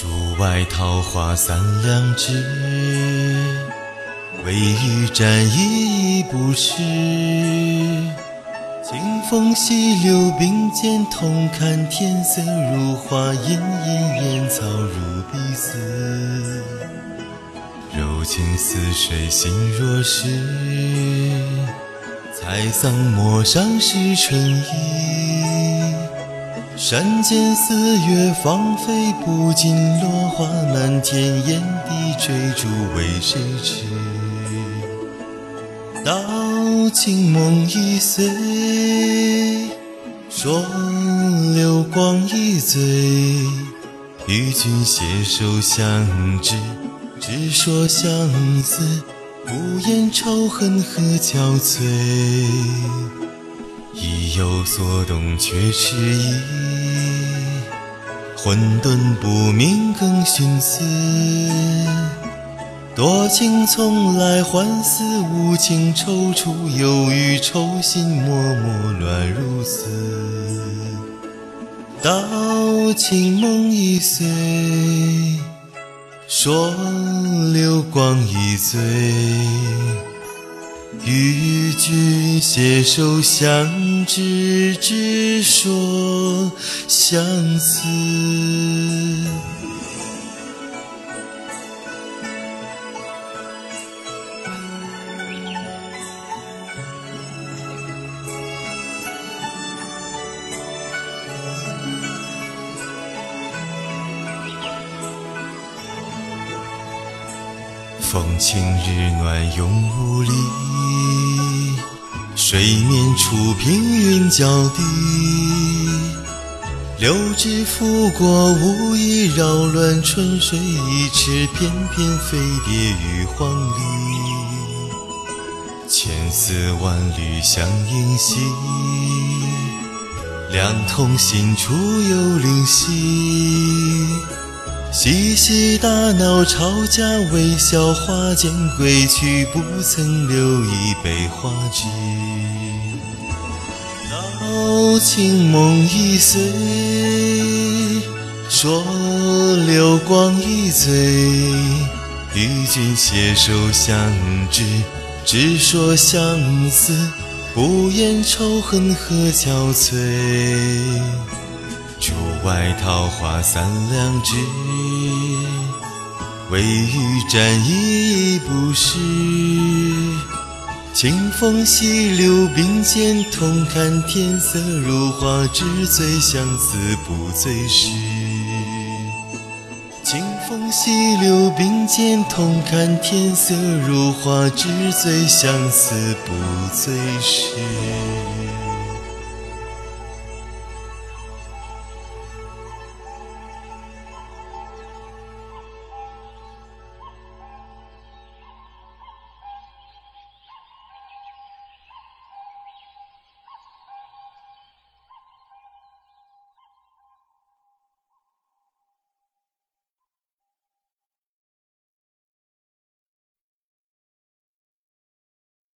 竹外桃花三两枝，微雨沾衣不湿。清风细柳并肩同看，天色如画，隐隐烟草如碧丝。柔情似水，心若石。采桑陌上是春意。山间四月芳菲，不尽落花满天，烟笛追逐为谁痴？到清梦易碎，说流光易醉，与君携手相知，只说相思，不言愁恨和憔悴。意有所动却迟疑，混沌不明更寻思。多情从来还似无情，踌躇犹豫，愁心脉脉乱如丝。到清梦已碎，说流光已醉，与君携手相知，只说相思。风清日暖永无离，水面处平云脚低。柳枝拂过无意扰乱春水一池，翩翩飞蝶与黄鹂。千丝万缕相映兮，两同心处有灵犀。嬉戏打闹吵架微笑，花间归去，不曾留一杯花枝。到清梦易碎，说流光易醉，与君携手相知，只说相思，不言愁恨和憔悴。竹外桃花三两枝，微雨沾衣不湿。清风细柳并肩同看，天色如画，只醉相思不醉时。清风细柳并肩同看，天色如画，只醉相思不醉时。